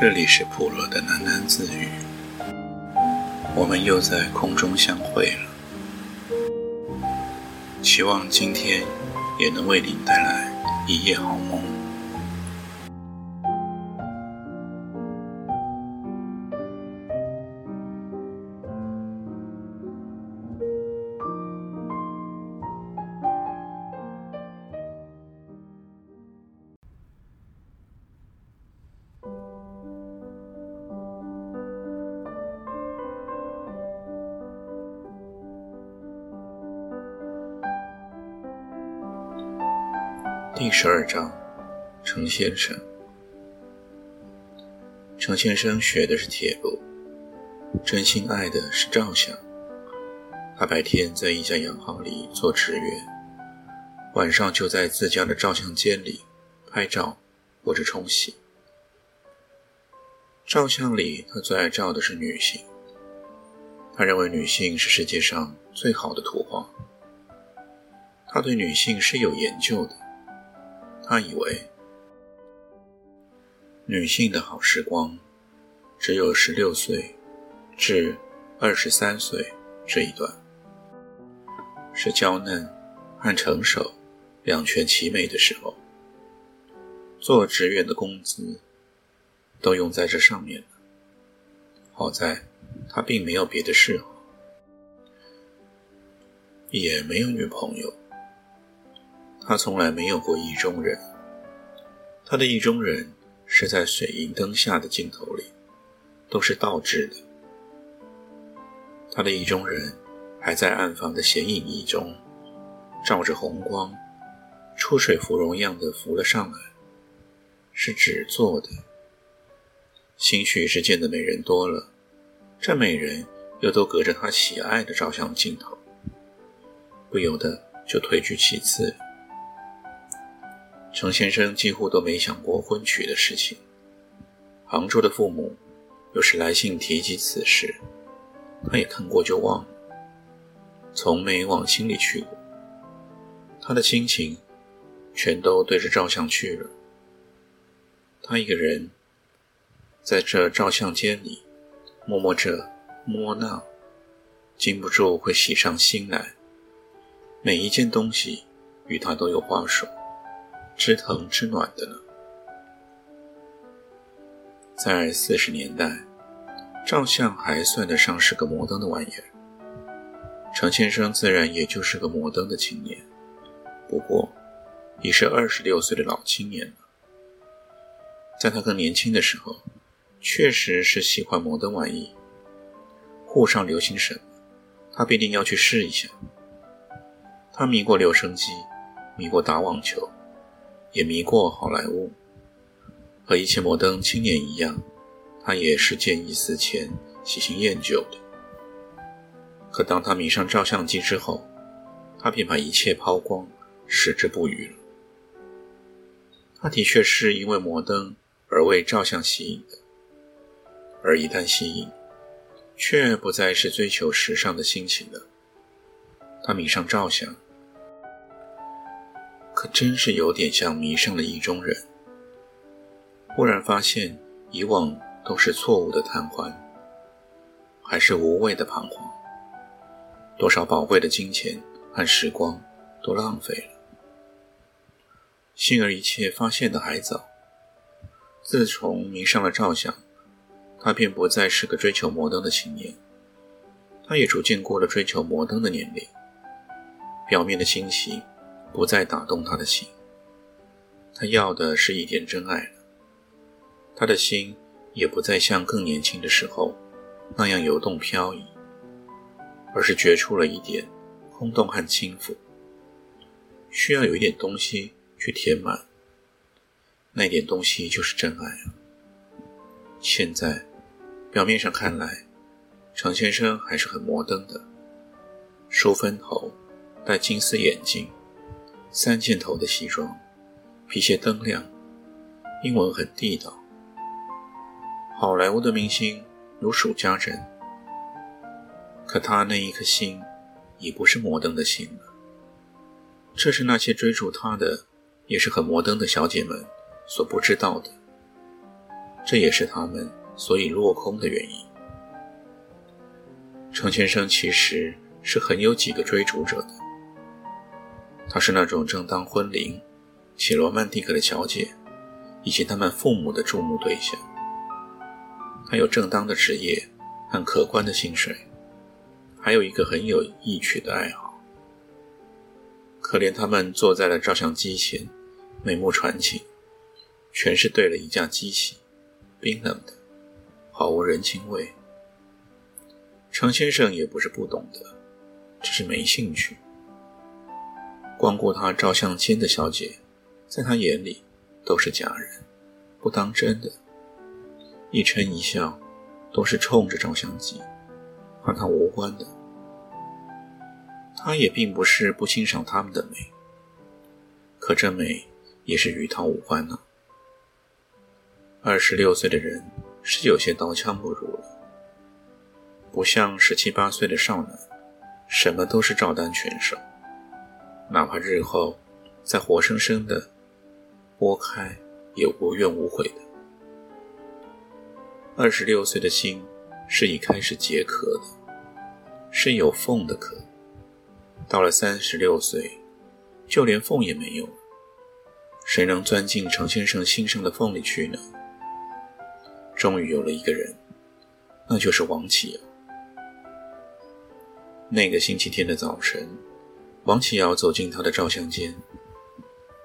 这里是普罗的喃喃自语，我们又在空中相会了。希望今天也能为您带来一夜好梦。第十二章，程先生。程先生学的是铁路，真心爱的是照相。他白天在一家洋行里做职员，晚上就在自家的照相间里拍照或者冲洗。照相里，他最爱照的是女性。他认为女性是世界上最好的图画。他对女性是有研究的。他以为，女性的好时光只有十六岁至二十三岁这一段，是娇嫩和成熟两全其美的时候。做职员的工资都用在这上面了。好在他并没有别的嗜好，也没有女朋友。他从来没有过意中人，他的意中人是在水银灯下的镜头里，都是倒置的。他的意中人还在暗房的显影仪中，照着红光，出水芙蓉样的浮了上来，是纸做的。兴许是见的美人多了，这美人又都隔着他喜爱的照相镜头，不由得就退居其次。程先生几乎都没想过婚娶的事情。杭州的父母有时来信提及此事，他也看过就忘，从没往心里去过。他的心情全都对着照相去了。他一个人在这照相间里摸摸这摸摸那，禁不住会喜上心来。每一件东西与他都有话说。知疼知暖的呢。在四十年代，照相还算得上是个摩登的玩意儿。程先生自然也就是个摩登的青年，不过已是二十六岁的老青年了。在他更年轻的时候，确实是喜欢摩登玩意。沪上流行什么，他必定要去试一下。他迷过留声机，迷过打网球。也迷过好莱坞，和一切摩登青年一样，他也是见异思迁、喜新厌旧的。可当他迷上照相机之后，他便把一切抛光，矢志不渝了。他的确是因为摩登而为照相吸引的，而一旦吸引，却不再是追求时尚的心情了。他迷上照相。可真是有点像迷上了意中人。忽然发现以往都是错误的贪欢，还是无谓的彷徨，多少宝贵的金钱和时光都浪费了。幸而一切发现的还早。自从迷上了照相，他便不再是个追求摩登的青年，他也逐渐过了追求摩登的年龄。表面的新奇。不再打动他的心，他要的是一点真爱了。他的心也不再像更年轻的时候那样游动飘逸，而是觉出了一点空洞和轻浮，需要有一点东西去填满。那点东西就是真爱啊！现在表面上看来，程先生还是很摩登的，梳分头，戴金丝眼镜。三件头的西装，皮鞋灯亮，英文很地道。好莱坞的明星如数家珍，可他那一颗心已不是摩登的心了。这是那些追逐他的，也是很摩登的小姐们所不知道的。这也是他们所以落空的原因。程先生其实是很有几个追逐者的，她是那种正当婚龄且罗曼蒂克的小姐，以及他们父母的注目对象。她有正当的职业和可观的薪水，还有一个很有意趣的爱好。可怜他们坐在了照相机前，眉目传情，全是对了一架机器。冰冷的，毫无人情味。程先生也不是不懂得，只是没兴趣。光顾他照相间的小姐，在他眼里都是假人，不当真的。一嗔一笑，都是冲着照相机，和他无关的。他也并不是不欣赏他们的美，可这美也是与他无关呢。二十六岁的人是有些刀枪不入了，不像十七八岁的少男，什么都是照单全收，哪怕日后再活生生的剥开，也无怨无悔的。二十六岁的心是已开始结壳的，是有缝的壳。到了三十六岁，就连缝也没有，谁能钻进程先生心上的缝里去呢？终于有了一个人，那就是王启尧。那个星期天的早晨，王启尧走进他的照相间。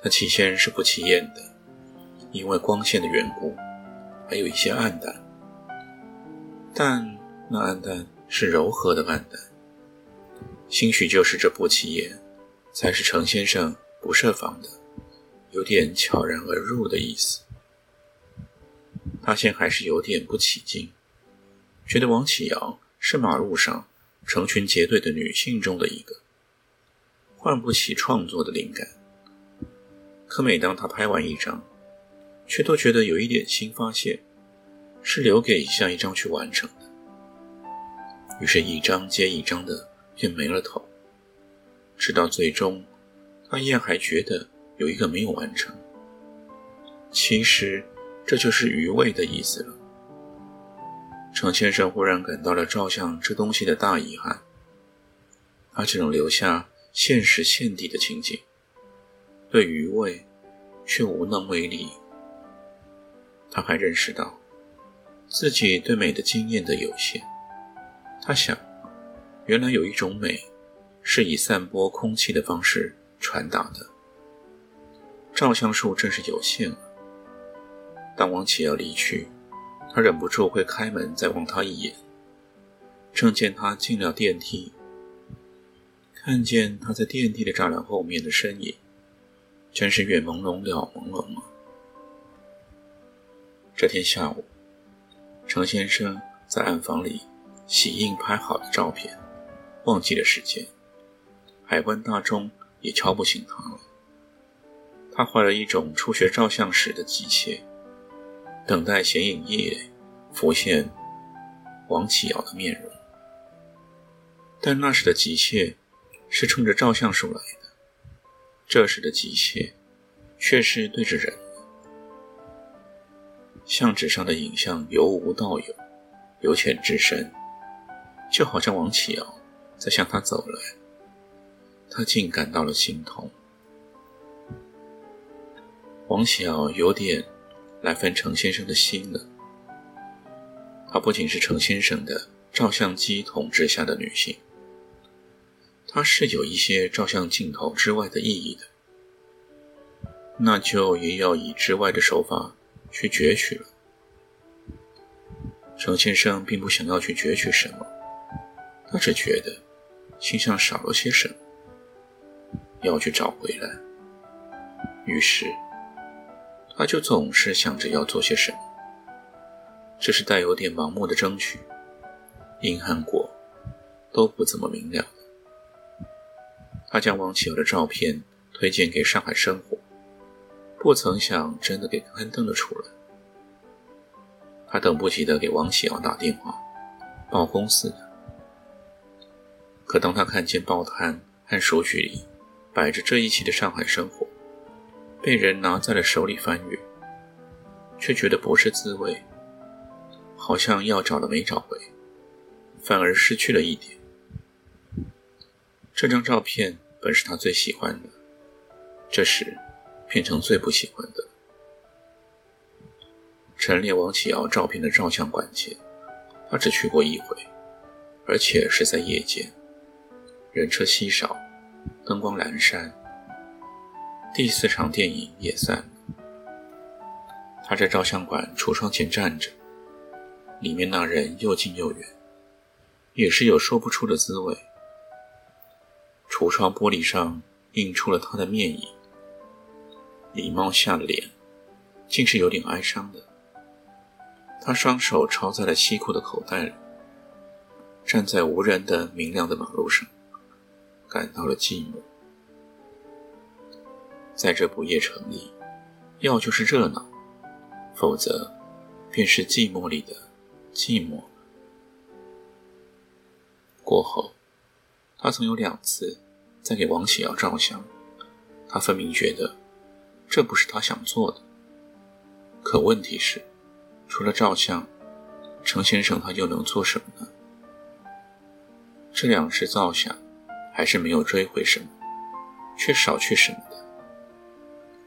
他起先是不起眼的，因为光线的缘故，还有一些暗淡。但那暗淡是柔和的暗淡。兴许就是这不起眼，才是程先生不设防的，有点悄然而入的意思。发现还是有点不起劲，觉得王启尧是马路上成群结队的女性中的一个，唤不起创作的灵感。可每当他拍完一张，却都觉得有一点新发现，是留给下一张去完成的。于是，一张接一张的便没了头，直到最终，他依然还觉得有一个没有完成。其实。这就是余味的意思了。程先生忽然感到了照相这东西的大遗憾，他只能留下现实现地的情景，对余味却无能为力。他还认识到自己对美的经验的有限。他想，原来有一种美是以散播空气的方式传达的，照相术正是有限了。当王启要离去，他忍不住会开门再望他一眼。正见他进了电梯，看见他在电梯的栅栏后面的身影，真是越朦胧了朦胧了。这天下午，程先生在暗房里洗印拍好的照片，忘记了时间，海关大钟也敲不醒他了。他怀了一种初学照相时的急切。等待显影液浮现王启尧的面容，但那时的急切是冲着照相术来的，这时的机械却是对着人。相纸上的影像由无到有，由浅至深，就好像王启尧在向他走来，他竟感到了心痛。王启尧有点。来分程先生的心了。她不仅是程先生的照相机统治下的女性，她是有一些照相镜头之外的意义的，那就也要以之外的手法去攫取了。程先生并不想要去攫取什么，他只觉得心上少了些什么，要去找回来。于是。他就总是想着要做些什么，这是带有点盲目的争取，因和果都不怎么明了。他将王启尧的照片推荐给上海生活，不曾想真的给刊登了出来。他等不及的给王启尧打电话，报公司的。可当他看见报摊和书局里摆着这一期的上海生活，被人拿在了手里翻阅，却觉得不是滋味。好像要找了没找回，反而失去了一点。这张照片本是他最喜欢的，这时变成最不喜欢的。陈列王启尧照片的照相馆前，他只去过一回，而且是在夜间，人车稀少，灯光阑珊。第四场电影也散了。他在照相馆橱窗前站着。里面那人又近又远，也是有说不出的滋味。橱窗玻璃上映出了他的面影，礼貌下的脸，竟是有点哀伤的。他双手抄在了西裤的口袋里，站在无人的明亮的马路上，感到了寂寞。在这不夜城里，要就是热闹，否则便是寂寞里的。寂寞。过后，他曾有两次在给王启尧照相，他分明觉得这不是他想做的。可问题是，除了照相，程先生他又能做什么呢？这两次照相，还是没有追回什么，却少去什么的。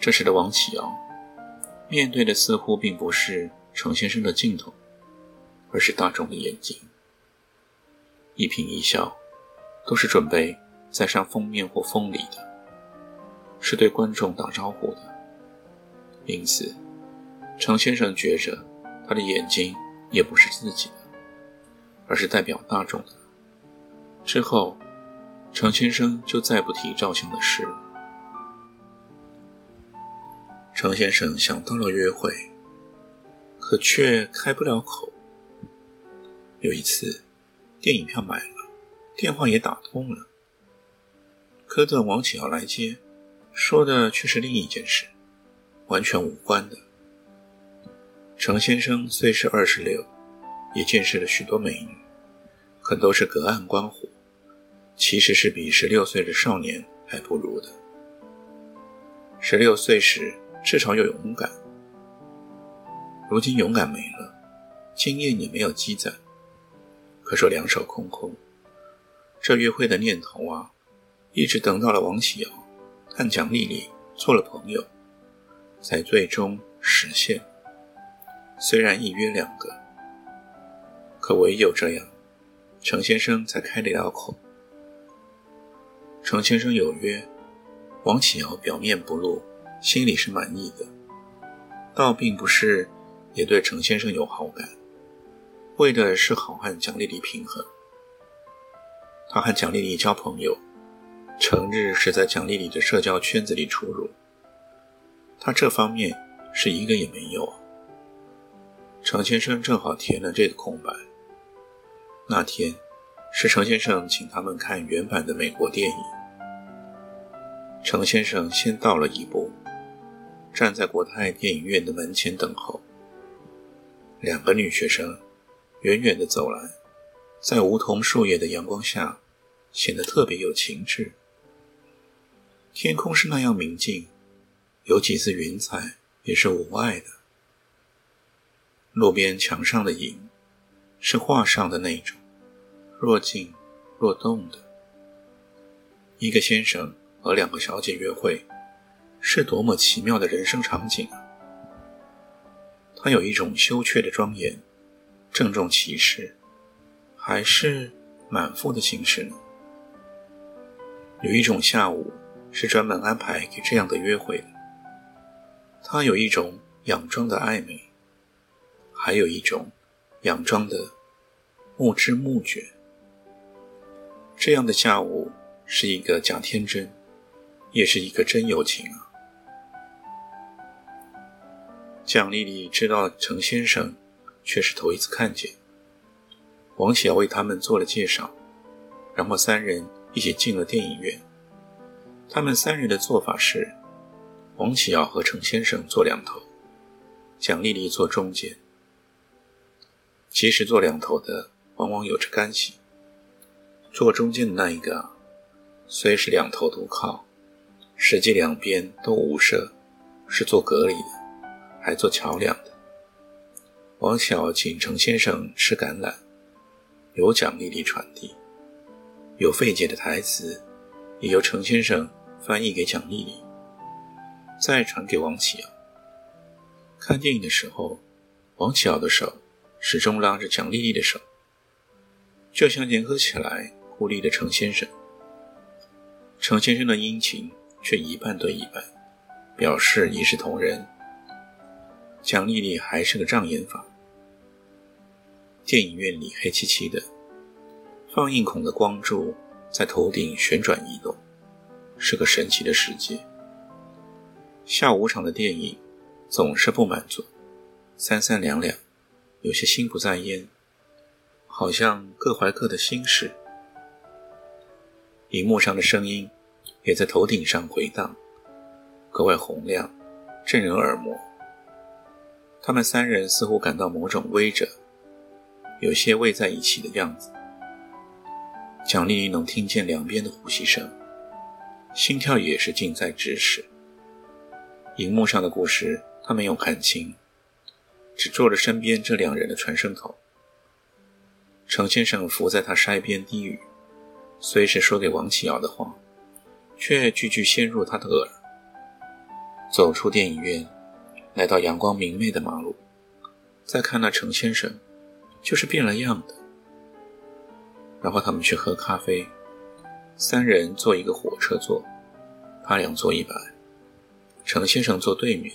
这时的王启尧，面对的似乎并不是程先生的镜头。而是大众的眼睛，一颦一笑，都是准备在上封面或封里的，是对观众打招呼的。因此，程先生觉着他的眼睛也不是自己的，而是代表大众的。之后，程先生就再不提照相的事。程先生想到了约会，可却开不了口。有一次，电影票买了，电话也打通了，科顿王启尧来接，说的却是另一件事，完全无关的。程先生虽是二十六，也见识了许多美女，可都是隔岸观火，其实是比十六岁的少年还不如的。十六岁时至少有勇敢，如今勇敢没了，经验也没有积攒。可说两手空空，这约会的念头啊，一直等到了王启尧和蒋丽丽做了朋友，才最终实现。虽然一约两个，可唯有这样，程先生才开得了口。程先生有约，王启尧表面不露，心里是满意的，倒并不是也对程先生有好感。为的是好和蒋丽丽平衡。他和蒋丽丽交朋友，成日是在蒋丽丽的社交圈子里出入。他这方面是一个也没有。程先生正好填了这个空白。那天是程先生请他们看原版的美国电影。程先生先到了一步，站在国泰电影院的门前等候。两个女学生。远远的走来，在梧桐树叶的阳光下，显得特别有情致。天空是那样明净，有几丝云彩也是无碍的。路边墙上的影，是画上的那种，若静若动的。一个先生和两个小姐约会，是多么奇妙的人生场景啊！他有一种羞怯的庄严。郑重其事，还是满腹的心事呢？有一种下午是专门安排给这样的约会的，它有一种佯装的暧昧，还有一种佯装的目知目觉。这样的下午是一个假天真，也是一个真友情啊！蒋丽丽知道程先生。却是头一次看见。王启尧为他们做了介绍，然后三人一起进了电影院。他们三人的做法是：王启尧和程先生坐两头，蒋丽丽坐中间。其实坐两头的往往有着干系，坐中间的那一个虽是两头都靠，实际两边都无设，是做隔离的，还做桥梁的。王小请程先生吃橄榄，由蒋丽丽传递，有费解的台词，也由程先生翻译给蒋丽丽，再传给王启尧。看电影的时候，王启尧的手始终拉着蒋丽丽的手，就像联合起来孤立的程先生。程先生的殷勤却一半对一半，表示一视同仁。蒋丽丽还是个障眼法。电影院里黑漆漆的，放映孔的光柱在头顶旋转移动，是个神奇的世界。下午场的电影总是不满足，三三两两，有些心不在焉，好像各怀各的心事。荧幕上的声音也在头顶上回荡，格外洪亮，震人耳膜。他们三人似乎感到某种威着。有些偎在一起的样子。蒋丽丽能听见两边的呼吸声，心跳也是近在咫尺。荧幕上的故事她没有看清，只做了身边这两人的传声筒。程先生伏在他腮边低语，虽是说给王启尧的话，却句句陷入他的耳。走出电影院，来到阳光明媚的马路，再看那程先生。就是变了样的。然后他们去喝咖啡，三人坐一个火车座，他俩坐一排，程先生坐对面。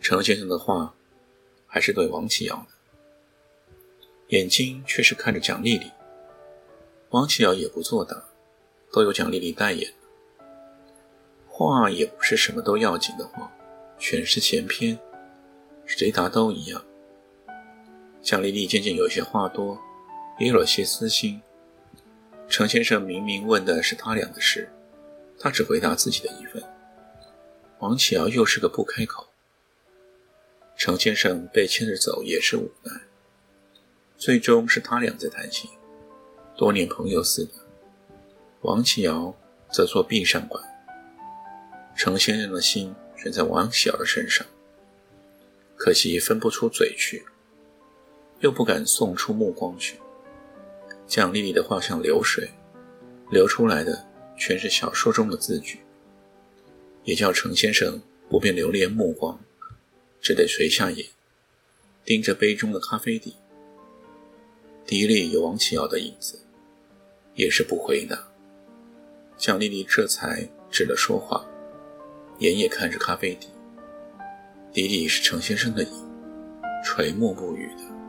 程先生的话还是对王启尧的，眼睛却是看着蒋丽丽。王启尧也不作答，都有蒋丽丽代言。话也不是什么都要紧的话，全是闲篇，谁答都一样。蒋丽丽渐渐有些话多，也有了些私心。程先生明明问的是他俩的事，他只回答自己的一份。王启尧又是个不开口。程先生被牵着走也是无奈。最终是他俩在谈心，多年朋友似的。王启尧则做壁上观。程先生的心全在王启尧的身上，可惜分不出嘴去。又不敢送出目光去。蒋丽丽的话像流水，流出来的全是小说中的字句，也叫程先生不便留恋目光，只得垂下眼，盯着杯中的咖啡底。底里有王启尧的影子，也是不回答。蒋丽丽这才止了说话，眼也看着咖啡底，底里是程先生的影，垂目不语的。